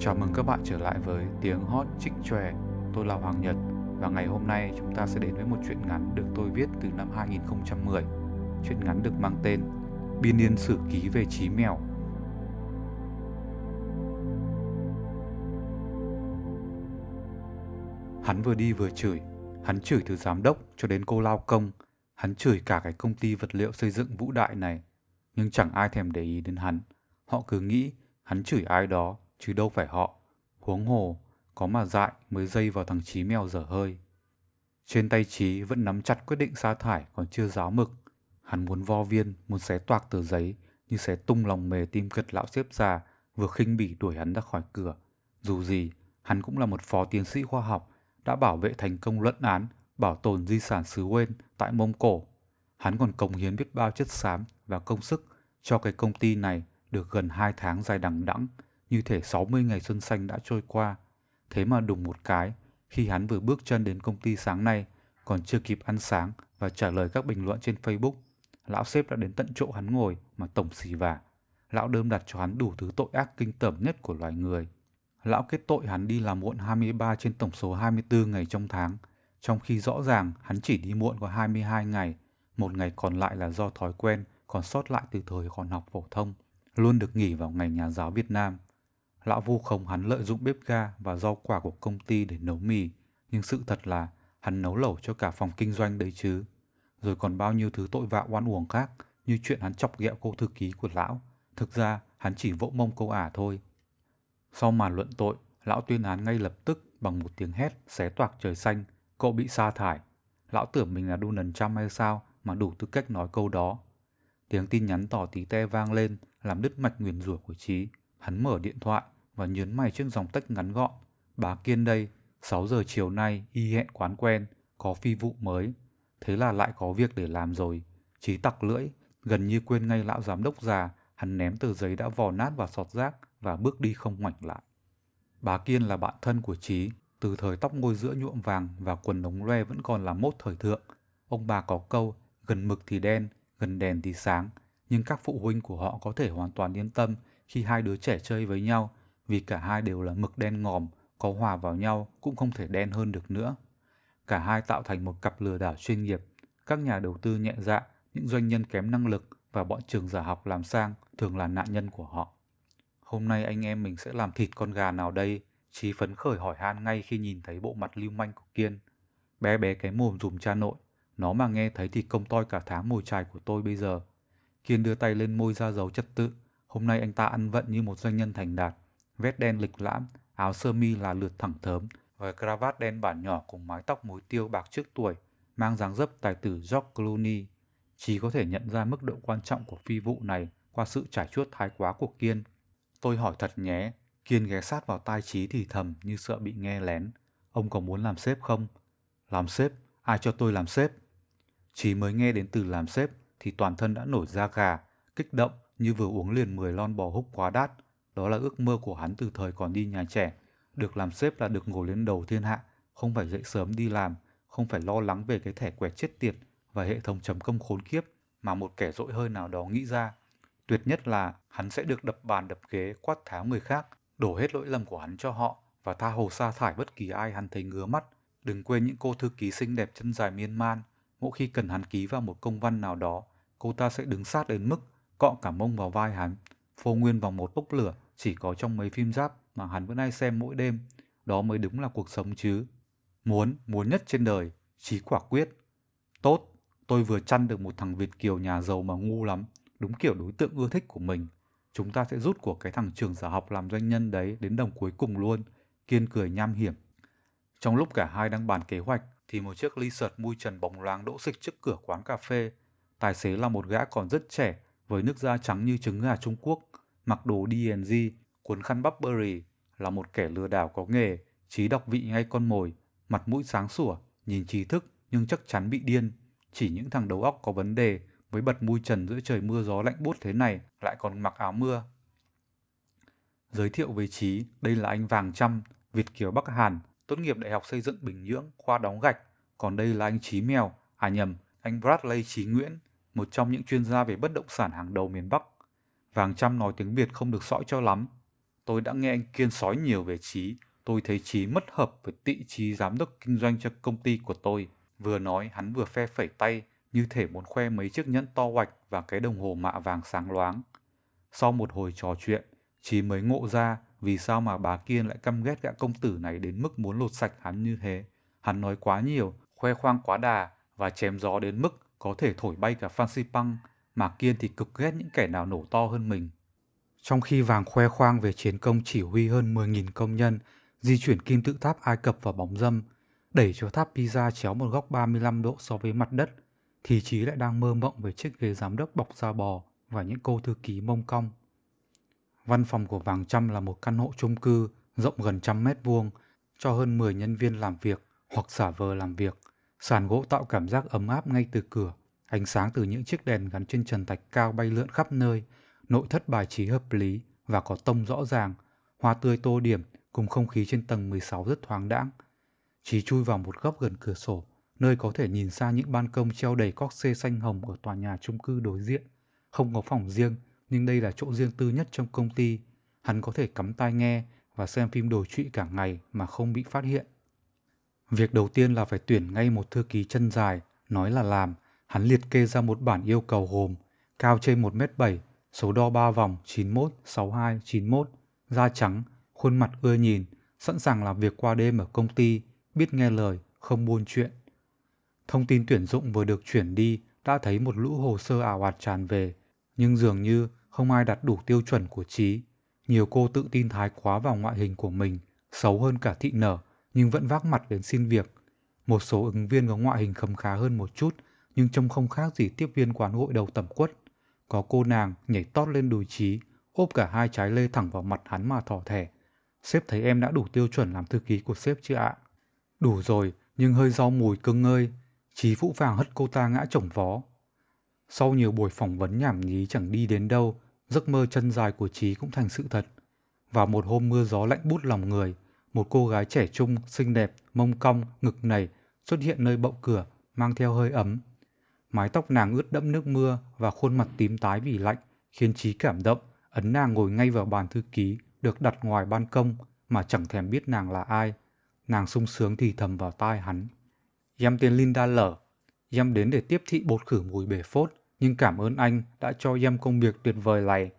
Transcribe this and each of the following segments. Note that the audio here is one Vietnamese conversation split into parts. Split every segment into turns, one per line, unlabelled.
Chào mừng các bạn trở lại với tiếng hot trích chòe. Tôi là Hoàng Nhật và ngày hôm nay chúng ta sẽ đến với một chuyện ngắn được tôi viết từ năm 2010. Chuyện ngắn được mang tên Biên niên sử ký về trí mèo. Hắn vừa đi vừa chửi, hắn chửi từ giám đốc cho đến cô lao công, hắn chửi cả cái công ty vật liệu xây dựng vũ đại này. Nhưng chẳng ai thèm để ý đến hắn. Họ cứ nghĩ hắn chửi ai đó chứ đâu phải họ. Huống hồ, có mà dại mới dây vào thằng Chí mèo dở hơi. Trên tay Chí vẫn nắm chặt quyết định sa thải còn chưa giáo mực. Hắn muốn vo viên, muốn xé toạc tờ giấy, như xé tung lòng mề tim cật lão xếp già, vừa khinh bỉ đuổi hắn ra khỏi cửa. Dù gì, hắn cũng là một phó tiến sĩ khoa học, đã bảo vệ thành công luận án, bảo tồn di sản xứ quên tại Mông Cổ. Hắn còn cống hiến biết bao chất xám và công sức cho cái công ty này được gần 2 tháng dài đằng đẵng, như thể 60 ngày xuân xanh đã trôi qua. Thế mà đùng một cái, khi hắn vừa bước chân đến công ty sáng nay, còn chưa kịp ăn sáng và trả lời các bình luận trên Facebook, lão sếp đã đến tận chỗ hắn ngồi mà tổng xì vả. Lão đơm đặt cho hắn đủ thứ tội ác kinh tởm nhất của loài người. Lão kết tội hắn đi làm muộn 23 trên tổng số 24 ngày trong tháng, trong khi rõ ràng hắn chỉ đi muộn có 22 ngày, một ngày còn lại là do thói quen còn sót lại từ thời còn học phổ thông, luôn được nghỉ vào ngày nhà giáo Việt Nam. Lão vu khống hắn lợi dụng bếp ga và rau quả của công ty để nấu mì, nhưng sự thật là hắn nấu lẩu cho cả phòng kinh doanh đấy chứ. Rồi còn bao nhiêu thứ tội vạ oan uổng khác, như chuyện hắn chọc ghẹo cô thư ký của lão. Thực ra, hắn chỉ vỗ mông câu ả thôi. Sau màn luận tội, lão tuyên án ngay lập tức bằng một tiếng hét xé toạc trời xanh, cậu bị sa thải. Lão tưởng mình là Donald Trump hay sao mà đủ tư cách nói câu đó. Tiếng tin nhắn tỏ tí te vang lên, làm đứt mạch nguyền rủa của Trí. Hắn mở điện thoại và nhớn mày trước dòng tách ngắn gọn. Bà Kiên đây, 6 giờ chiều nay y hẹn quán quen, có phi vụ mới. Thế là lại có việc để làm rồi. chí tặc lưỡi, gần như quên ngay lão giám đốc già, hắn ném tờ giấy đã vò nát vào sọt rác và bước đi không ngoảnh lại. Bà Kiên là bạn thân của chí từ thời tóc ngôi giữa nhuộm vàng và quần ống loe vẫn còn là mốt thời thượng. Ông bà có câu, gần mực thì đen, gần đèn thì sáng, nhưng các phụ huynh của họ có thể hoàn toàn yên tâm khi hai đứa trẻ chơi với nhau vì cả hai đều là mực đen ngòm, có hòa vào nhau cũng không thể đen hơn được nữa. Cả hai tạo thành một cặp lừa đảo chuyên nghiệp, các nhà đầu tư nhẹ dạ, những doanh nhân kém năng lực và bọn trường giả học làm sang thường là nạn nhân của họ. Hôm nay anh em mình sẽ làm thịt con gà nào đây? Chí phấn khởi hỏi han ngay khi nhìn thấy bộ mặt lưu manh của Kiên. Bé bé cái mồm dùm cha nội, nó mà nghe thấy thì công toi cả tháng mồi chài của tôi bây giờ. Kiên đưa tay lên môi ra dấu trật tự. Hôm nay anh ta ăn vận như một doanh nhân thành đạt vết đen lịch lãm, áo sơ mi là lượt thẳng thớm với cravat đen bản nhỏ cùng mái tóc mối tiêu bạc trước tuổi, mang dáng dấp tài tử George Clooney. Chỉ có thể nhận ra mức độ quan trọng của phi vụ này qua sự trải chuốt thái quá của Kiên. Tôi hỏi thật nhé, Kiên ghé sát vào tai Trí thì thầm như sợ bị nghe lén. Ông có muốn làm sếp không? Làm sếp? Ai cho tôi làm sếp? Chí mới nghe đến từ làm sếp thì toàn thân đã nổi da gà, kích động như vừa uống liền 10 lon bò húc quá đắt. Đó là ước mơ của hắn từ thời còn đi nhà trẻ. Được làm sếp là được ngồi lên đầu thiên hạ, không phải dậy sớm đi làm, không phải lo lắng về cái thẻ quẹt chết tiệt và hệ thống chấm công khốn kiếp mà một kẻ dội hơi nào đó nghĩ ra. Tuyệt nhất là hắn sẽ được đập bàn đập ghế quát tháo người khác, đổ hết lỗi lầm của hắn cho họ và tha hồ sa thải bất kỳ ai hắn thấy ngứa mắt. Đừng quên những cô thư ký xinh đẹp chân dài miên man, mỗi khi cần hắn ký vào một công văn nào đó, cô ta sẽ đứng sát đến mức cọ cả mông vào vai hắn, phô nguyên vào một ốc lửa chỉ có trong mấy phim giáp mà hắn vẫn hay xem mỗi đêm. Đó mới đúng là cuộc sống chứ. Muốn, muốn nhất trên đời, chí quả quyết. Tốt, tôi vừa chăn được một thằng Việt Kiều nhà giàu mà ngu lắm, đúng kiểu đối tượng ưa thích của mình. Chúng ta sẽ rút của cái thằng trường giả học làm doanh nhân đấy đến đồng cuối cùng luôn. Kiên cười nham hiểm. Trong lúc cả hai đang bàn kế hoạch, thì một chiếc ly sợt mui trần bóng loáng đỗ xịch trước cửa quán cà phê. Tài xế là một gã còn rất trẻ, với nước da trắng như trứng gà Trung Quốc, mặc đồ D&G, cuốn khăn Burberry, là một kẻ lừa đảo có nghề, trí đọc vị ngay con mồi, mặt mũi sáng sủa, nhìn trí thức nhưng chắc chắn bị điên. Chỉ những thằng đầu óc có vấn đề mới bật mui trần giữa trời mưa gió lạnh buốt thế này lại còn mặc áo mưa. Giới thiệu với Trí, đây là anh Vàng Trăm, Việt Kiều Bắc Hàn, tốt nghiệp Đại học Xây dựng Bình Nhưỡng, khoa đóng gạch. Còn đây là anh Trí Mèo, à nhầm, anh Bradley Trí Nguyễn, một trong những chuyên gia về bất động sản hàng đầu miền Bắc. Vàng Trăm nói tiếng Việt không được sõi cho lắm. Tôi đã nghe anh Kiên sói nhiều về Trí. Tôi thấy Trí mất hợp với tị trí giám đốc kinh doanh cho công ty của tôi. Vừa nói hắn vừa phe phẩy tay như thể muốn khoe mấy chiếc nhẫn to hoạch và cái đồng hồ mạ vàng sáng loáng. Sau một hồi trò chuyện, Trí mới ngộ ra vì sao mà bà Kiên lại căm ghét gã công tử này đến mức muốn lột sạch hắn như thế. Hắn nói quá nhiều, khoe khoang quá đà và chém gió đến mức có thể thổi bay cả Phan Xipang, mà Kiên thì cực ghét những kẻ nào nổ to hơn mình. Trong khi vàng khoe khoang về chiến công chỉ huy hơn 10.000 công nhân, di chuyển kim tự tháp Ai Cập vào bóng dâm, đẩy cho tháp Pisa chéo một góc 35 độ so với mặt đất, thì Chí lại đang mơ mộng về chiếc ghế giám đốc bọc da bò và những cô thư ký mông cong. Văn phòng của Vàng Trăm là một căn hộ chung cư rộng gần trăm mét vuông cho hơn 10 nhân viên làm việc hoặc giả vờ làm việc. Sàn gỗ tạo cảm giác ấm áp ngay từ cửa. Ánh sáng từ những chiếc đèn gắn trên trần thạch cao bay lượn khắp nơi. Nội thất bài trí hợp lý và có tông rõ ràng. Hoa tươi tô điểm cùng không khí trên tầng 16 rất thoáng đãng. Chí chui vào một góc gần cửa sổ, nơi có thể nhìn xa những ban công treo đầy cóc xê xanh hồng ở tòa nhà chung cư đối diện. Không có phòng riêng, nhưng đây là chỗ riêng tư nhất trong công ty. Hắn có thể cắm tai nghe và xem phim đồ trụy cả ngày mà không bị phát hiện. Việc đầu tiên là phải tuyển ngay một thư ký chân dài, nói là làm. Hắn liệt kê ra một bản yêu cầu gồm cao trên 1m7, số đo 3 vòng 91, 62, 91, da trắng, khuôn mặt ưa nhìn, sẵn sàng làm việc qua đêm ở công ty, biết nghe lời, không buôn chuyện. Thông tin tuyển dụng vừa được chuyển đi đã thấy một lũ hồ sơ ảo ạt tràn về, nhưng dường như không ai đạt đủ tiêu chuẩn của Trí. Nhiều cô tự tin thái quá vào ngoại hình của mình, xấu hơn cả thị nở, nhưng vẫn vác mặt đến xin việc. Một số ứng viên có ngoại hình khấm khá hơn một chút, nhưng trông không khác gì tiếp viên quán gội đầu tẩm quất. Có cô nàng nhảy tót lên đùi Trí, ốp cả hai trái lê thẳng vào mặt hắn mà thỏ thẻ. Sếp thấy em đã đủ tiêu chuẩn làm thư ký của sếp chưa ạ? Đủ rồi, nhưng hơi rau mùi cưng ơi. Trí vũ vàng hất cô ta ngã chổng vó. Sau nhiều buổi phỏng vấn nhảm nhí chẳng đi đến đâu, giấc mơ chân dài của Trí cũng thành sự thật. Vào một hôm mưa gió lạnh bút lòng người, một cô gái trẻ trung, xinh đẹp, mông cong, ngực nảy xuất hiện nơi bậu cửa, mang theo hơi ấm. Mái tóc nàng ướt đẫm nước mưa và khuôn mặt tím tái vì lạnh, khiến Trí cảm động, ấn nàng ngồi ngay vào bàn thư ký, được đặt ngoài ban công, mà chẳng thèm biết nàng là ai. Nàng sung sướng thì thầm vào tai hắn. Yam tên Linda lở. Yam đến để tiếp thị bột khử mùi bể phốt, nhưng cảm ơn anh đã cho Yam công việc tuyệt vời này.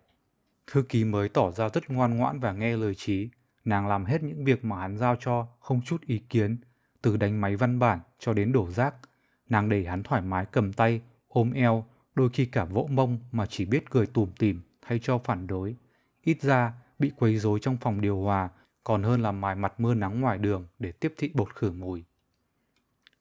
Thư ký mới tỏ ra rất ngoan ngoãn và nghe lời trí. Nàng làm hết những việc mà hắn giao cho, không chút ý kiến, từ đánh máy văn bản cho đến đổ rác. Nàng để hắn thoải mái cầm tay, ôm eo, đôi khi cả vỗ mông mà chỉ biết cười tủm tỉm thay cho phản đối. Ít ra, bị quấy rối trong phòng điều hòa còn hơn là mài mặt mưa nắng ngoài đường để tiếp thị bột khử mùi.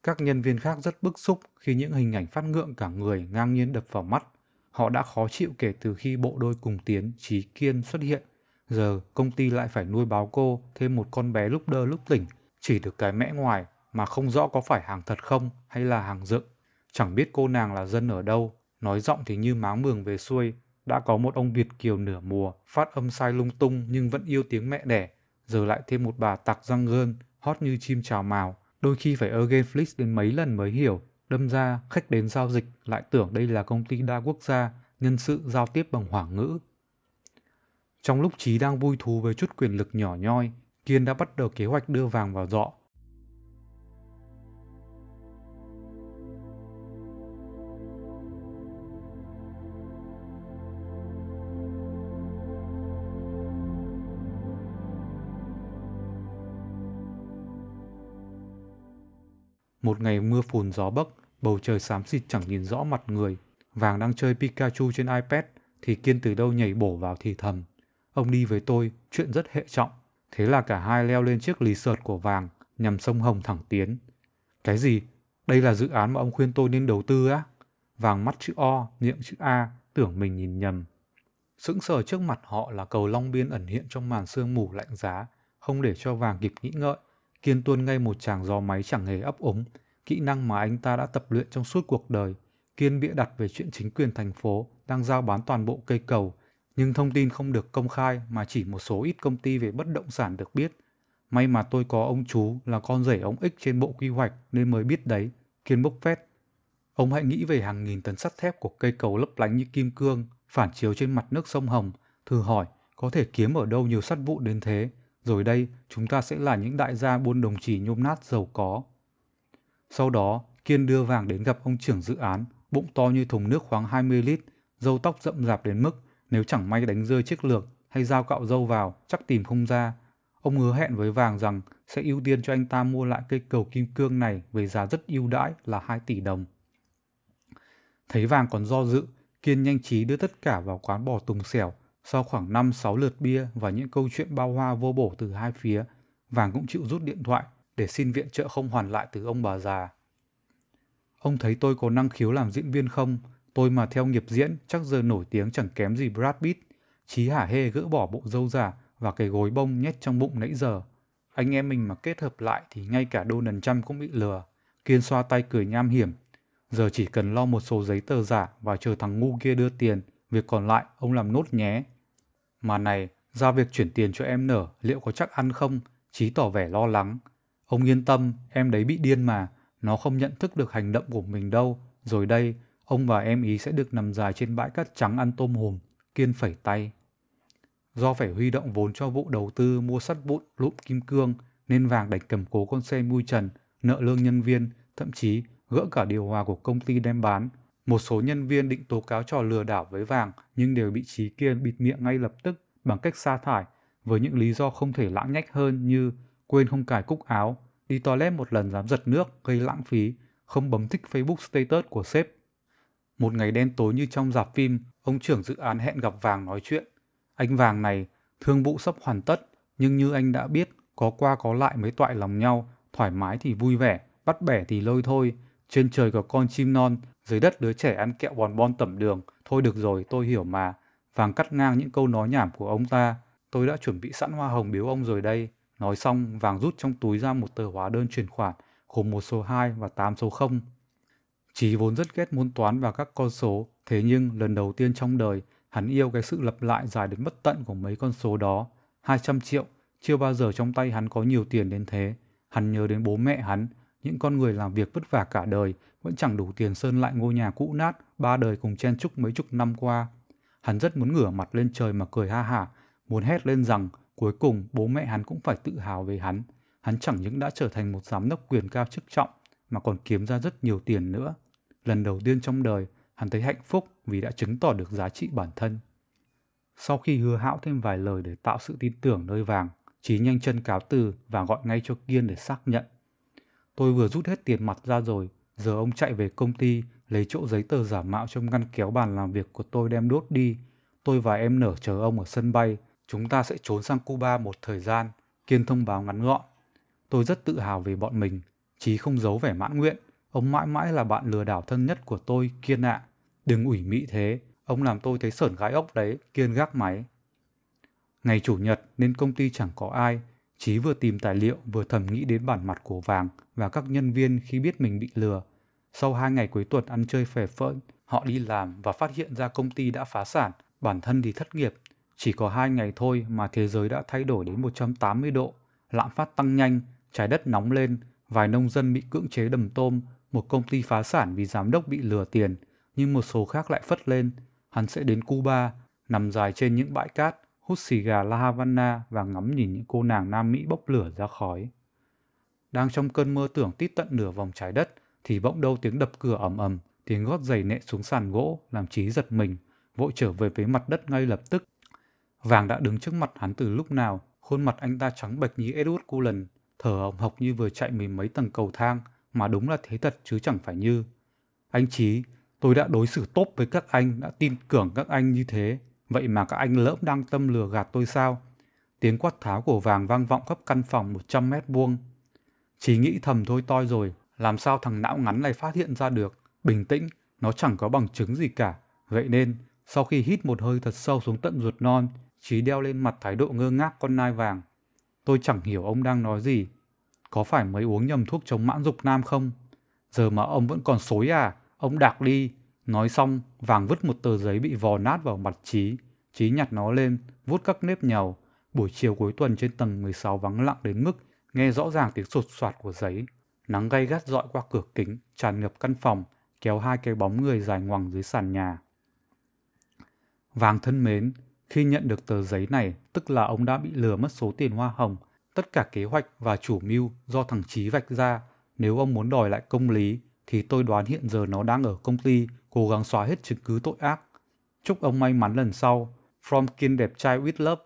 Các nhân viên khác rất bức xúc khi những hình ảnh phát ngượng cả người ngang nhiên đập vào mắt. Họ đã khó chịu kể từ khi bộ đôi cùng tiến Trí Kiên xuất hiện. Giờ công ty lại phải nuôi báo cô thêm một con bé lúc đơ lúc tỉnh, chỉ được cái mẽ ngoài mà không rõ có phải hàng thật không hay là hàng dựng. Chẳng biết cô nàng là dân ở đâu, nói giọng thì như máng mường về xuôi. Đã có một ông Việt Kiều nửa mùa, phát âm sai lung tung nhưng vẫn yêu tiếng mẹ đẻ. Giờ lại thêm một bà tặc răng gơn, hot như chim chào mào. Đôi khi phải ở flix đến mấy lần mới hiểu. Đâm ra, khách đến giao dịch lại tưởng đây là công ty đa quốc gia, nhân sự giao tiếp bằng hoảng ngữ. Trong lúc Trí đang vui thú với chút quyền lực nhỏ nhoi, Kiên đã bắt đầu kế hoạch đưa vàng vào dọ. Một ngày mưa phùn gió bấc, bầu trời xám xịt chẳng nhìn rõ mặt người. Vàng đang chơi Pikachu trên iPad, thì Kiên từ đâu nhảy bổ vào thì thầm. Ông đi với tôi, chuyện rất hệ trọng. Thế là cả hai leo lên chiếc lì sợt của Vàng, nhằm sông Hồng thẳng tiến. Cái gì? Đây là dự án mà ông khuyên tôi nên đầu tư á? Vàng mắt chữ O, miệng chữ A, tưởng mình nhìn nhầm. Sững sờ trước mặt họ là cầu Long Biên ẩn hiện trong màn sương mù lạnh giá, không để cho Vàng kịp nghĩ ngợi. Kiên tuôn ngay một chàng gió máy chẳng hề ấp ống, kỹ năng mà anh ta đã tập luyện trong suốt cuộc đời. Kiên bịa đặt về chuyện chính quyền thành phố đang giao bán toàn bộ cây cầu, nhưng thông tin không được công khai mà chỉ một số ít công ty về bất động sản được biết. May mà tôi có ông chú là con rể ông Ích trên bộ quy hoạch nên mới biết đấy, Kiên bốc phét. Ông hãy nghĩ về hàng nghìn tấn sắt thép của cây cầu lấp lánh như kim cương, phản chiếu trên mặt nước sông Hồng, thử hỏi có thể kiếm ở đâu nhiều sắt vụn đến thế, rồi đây chúng ta sẽ là những đại gia buôn đồng chỉ nhôm nát giàu có. Sau đó, Kiên đưa vàng đến gặp ông trưởng dự án, bụng to như thùng nước khoáng 20 lít, râu tóc rậm rạp đến mức nếu chẳng may đánh rơi chiếc lược hay dao cạo râu vào, chắc tìm không ra. Ông hứa hẹn với vàng rằng sẽ ưu tiên cho anh ta mua lại cây cầu kim cương này với giá rất ưu đãi là 2 tỷ đồng. Thấy vàng còn do dự, Kiên nhanh trí đưa tất cả vào quán bò tùng xẻo. Sau khoảng 5-6 lượt bia và những câu chuyện bao hoa vô bổ từ hai phía, Vàng cũng chịu rút điện thoại để xin viện trợ không hoàn lại từ ông bà già. Ông thấy tôi có năng khiếu làm diễn viên không? Tôi mà theo nghiệp diễn chắc giờ nổi tiếng chẳng kém gì Brad Pitt. Chí hả hê gỡ bỏ bộ dâu giả và cái gối bông nhét trong bụng nãy giờ. Anh em mình mà kết hợp lại thì ngay cả Donald Trump cũng bị lừa. Kiên xoa tay cười nham hiểm. Giờ chỉ cần lo một số giấy tờ giả và chờ thằng ngu kia đưa tiền. Việc còn lại ông làm nốt nhé. Mà này, ra việc chuyển tiền cho em nở liệu có chắc ăn không? Chí tỏ vẻ lo lắng. Ông yên tâm, em đấy bị điên mà. Nó không nhận thức được hành động của mình đâu. Rồi đây, ông và em ý sẽ được nằm dài trên bãi cát trắng ăn tôm hùm. Kiên phẩy tay. Do phải huy động vốn cho vụ đầu tư mua sắt vụn lụm kim cương nên vàng đành cầm cố con xe mui trần, nợ lương nhân viên, thậm chí gỡ cả điều hòa của công ty đem bán. Một số nhân viên định tố cáo trò lừa đảo với vàng nhưng đều bị Trí Kiên bịt miệng ngay lập tức bằng cách sa thải với những lý do không thể lãng nhách hơn như quên không cài cúc áo, đi toilet một lần dám giật nước gây lãng phí, không bấm thích Facebook status của sếp. Một ngày đen tối như trong dạp phim, ông trưởng dự án hẹn gặp Vàng nói chuyện. Anh Vàng này, thương vụ sắp hoàn tất, nhưng như anh đã biết, có qua có lại mới toại lòng nhau, thoải mái thì vui vẻ, bắt bẻ thì lôi thôi. Trên trời có con chim non, dưới đất đứa trẻ ăn kẹo bòn bon tẩm đường. Thôi được rồi, tôi hiểu mà. Vàng cắt ngang những câu nói nhảm của ông ta. Tôi đã chuẩn bị sẵn hoa hồng biếu ông rồi đây. Nói xong, Vàng rút trong túi ra một tờ hóa đơn chuyển khoản, gồm một số 2 và 8 số 0. Chí vốn rất ghét môn toán và các con số, thế nhưng lần đầu tiên trong đời, hắn yêu cái sự lặp lại dài đến bất tận của mấy con số đó. 200 triệu, chưa bao giờ trong tay hắn có nhiều tiền đến thế. Hắn nhớ đến bố mẹ hắn, những con người làm việc vất vả cả đời, vẫn chẳng đủ tiền sơn lại ngôi nhà cũ nát, ba đời cùng chen chúc mấy chục năm qua. Hắn rất muốn ngửa mặt lên trời mà cười ha hả, muốn hét lên rằng cuối cùng bố mẹ hắn cũng phải tự hào về hắn. Hắn chẳng những đã trở thành một giám đốc quyền cao chức trọng, mà còn kiếm ra rất nhiều tiền nữa. Lần đầu tiên trong đời, hắn thấy hạnh phúc vì đã chứng tỏ được giá trị bản thân. Sau khi hứa hão thêm vài lời để tạo sự tin tưởng nơi vàng, Chí nhanh chân cáo từ và gọi ngay cho Kiên để xác nhận. Tôi vừa rút hết tiền mặt ra rồi, giờ ông chạy về công ty lấy chỗ giấy tờ giả mạo trong ngăn kéo bàn làm việc của tôi đem đốt đi. Tôi và em nở chờ ông ở sân bay, chúng ta sẽ trốn sang Cuba một thời gian, Kiên thông báo ngắn gọn. Tôi rất tự hào về bọn mình, Chí không giấu vẻ mãn nguyện, ông mãi mãi là bạn lừa đảo thân nhất của tôi, Kiên ạ. À. Đừng ủy mị thế, ông làm tôi thấy sởn gái ốc đấy, Kiên gác máy. Ngày chủ nhật nên công ty chẳng có ai, Chí vừa tìm tài liệu vừa thầm nghĩ đến bản mặt của Vàng và các nhân viên khi biết mình bị lừa. Sau hai ngày cuối tuần ăn chơi phè phỡn, họ đi làm và phát hiện ra công ty đã phá sản, bản thân thì thất nghiệp. Chỉ có hai ngày thôi mà thế giới đã thay đổi đến 180 độ, lạm phát tăng nhanh, trái đất nóng lên, vài nông dân bị cưỡng chế đầm tôm, một công ty phá sản vì giám đốc bị lừa tiền, nhưng một số khác lại phất lên. Hắn sẽ đến Cuba, nằm dài trên những bãi cát, hút xì gà La Havana và ngắm nhìn những cô nàng Nam Mỹ bốc lửa ra khói. Đang trong cơn mơ tưởng tít tận nửa vòng trái đất, thì bỗng đâu tiếng đập cửa ầm ầm, tiếng gót giày nệ xuống sàn gỗ, làm trí giật mình, vội trở về với mặt đất ngay lập tức. Vàng đã đứng trước mặt hắn từ lúc nào, khuôn mặt anh ta trắng bệch như Edward Cullen, thở hồng hộc như vừa chạy mười mấy tầng cầu thang, mà đúng là thế thật chứ chẳng phải như. Anh Chí, tôi đã đối xử tốt với các anh, đã tin tưởng các anh như thế, Vậy mà các anh lỡm đang tâm lừa gạt tôi sao? Tiếng quát tháo của vàng vang vọng khắp căn phòng 100 mét vuông. Chỉ nghĩ thầm thôi toi rồi, làm sao thằng não ngắn này phát hiện ra được. Bình tĩnh, nó chẳng có bằng chứng gì cả. Vậy nên, sau khi hít một hơi thật sâu xuống tận ruột non, Chí đeo lên mặt thái độ ngơ ngác con nai vàng. Tôi chẳng hiểu ông đang nói gì. Có phải mới uống nhầm thuốc chống mãn dục nam không? Giờ mà ông vẫn còn xối à? Ông đạc đi, Nói xong, vàng vứt một tờ giấy bị vò nát vào mặt Trí. Trí nhặt nó lên, vuốt các nếp nhầu. Buổi chiều cuối tuần trên tầng 16 vắng lặng đến mức nghe rõ ràng tiếng sột soạt của giấy. Nắng gay gắt dọi qua cửa kính, tràn ngập căn phòng, kéo hai cái bóng người dài ngoằng dưới sàn nhà. Vàng thân mến, Khi nhận được tờ giấy này, tức là ông đã bị lừa mất số tiền hoa hồng, tất cả kế hoạch và chủ mưu do thằng Chí vạch ra. Nếu ông muốn đòi lại công lý, thì tôi đoán hiện giờ nó đang ở công ty, cố gắng xóa hết chứng cứ tội ác. Chúc ông may mắn lần sau. From Kiên đẹp trai with love.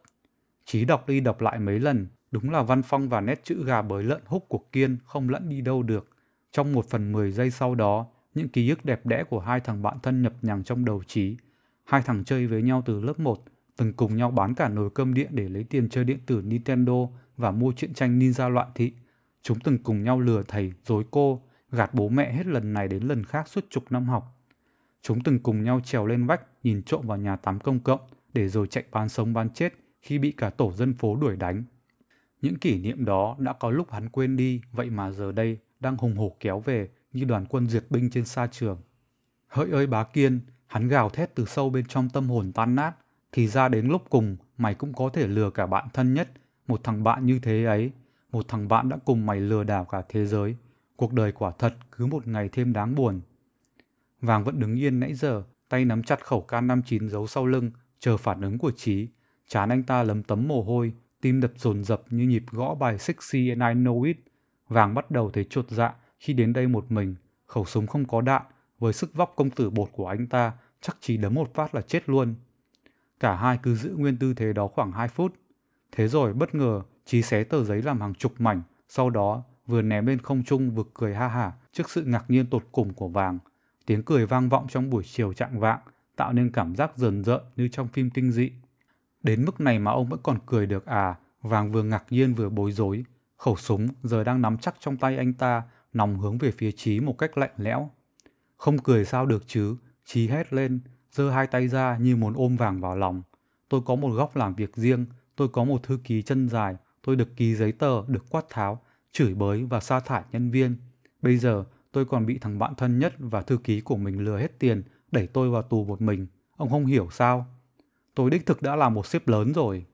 Chí đọc đi đọc lại mấy lần, đúng là văn phong và nét chữ gà bới lợn húc của Kiên không lẫn đi đâu được. Trong một phần mười giây sau đó, những ký ức đẹp đẽ của hai thằng bạn thân nhập nhằng trong đầu Chí. Hai thằng chơi với nhau từ lớp 1, từng cùng nhau bán cả nồi cơm điện để lấy tiền chơi điện tử Nintendo và mua truyện tranh Ninja loạn thị. Chúng từng cùng nhau lừa thầy, dối cô, gạt bố mẹ hết lần này đến lần khác suốt chục năm học. Chúng từng cùng nhau trèo lên vách, nhìn trộm vào nhà tắm công cộng, để rồi chạy bán sống bán chết khi bị cả tổ dân phố đuổi đánh. Những kỷ niệm đó đã có lúc hắn quên đi, vậy mà giờ đây đang hùng hổ kéo về như đoàn quân duyệt binh trên sa trường. Hỡi ơi bá Kiên, hắn gào thét từ sâu bên trong tâm hồn tan nát, thì ra đến lúc cùng mày cũng có thể lừa cả bạn thân nhất, một thằng bạn như thế ấy, một thằng bạn đã cùng mày lừa đảo cả thế giới. Cuộc đời quả thật cứ một ngày thêm đáng buồn. Vàng vẫn đứng yên nãy giờ, tay nắm chặt khẩu K59 giấu sau lưng, chờ phản ứng của Chí. Chán anh ta lấm tấm mồ hôi, tim đập dồn dập như nhịp gõ bài Sexy and I Know It. Vàng bắt đầu thấy chột dạ khi đến đây một mình, khẩu súng không có đạn, với sức vóc công tử bột của anh ta, chắc chỉ đấm một phát là chết luôn. Cả hai cứ giữ nguyên tư thế đó khoảng 2 phút. Thế rồi bất ngờ, Chí xé tờ giấy làm hàng chục mảnh, sau đó vừa ném lên không trung vừa cười ha hả trước sự ngạc nhiên tột cùng của Vàng. Tiếng cười vang vọng trong buổi chiều trạng vạng, tạo nên cảm giác rờn rợn như trong phim kinh dị. Đến mức này mà ông vẫn còn cười được à, Vàng vừa ngạc nhiên vừa bối rối. Khẩu súng giờ đang nắm chắc trong tay anh ta, nòng hướng về phía trí một cách lạnh lẽo. Không cười sao được chứ, trí hét lên, giơ hai tay ra như muốn ôm Vàng vào lòng. Tôi có một góc làm việc riêng, tôi có một thư ký chân dài, tôi được ký giấy tờ, được quát tháo, chửi bới và sa thải nhân viên. Bây giờ tôi còn bị thằng bạn thân nhất và thư ký của mình lừa hết tiền, đẩy tôi vào tù một mình. Ông không hiểu sao? Tôi đích thực đã là một sếp lớn rồi.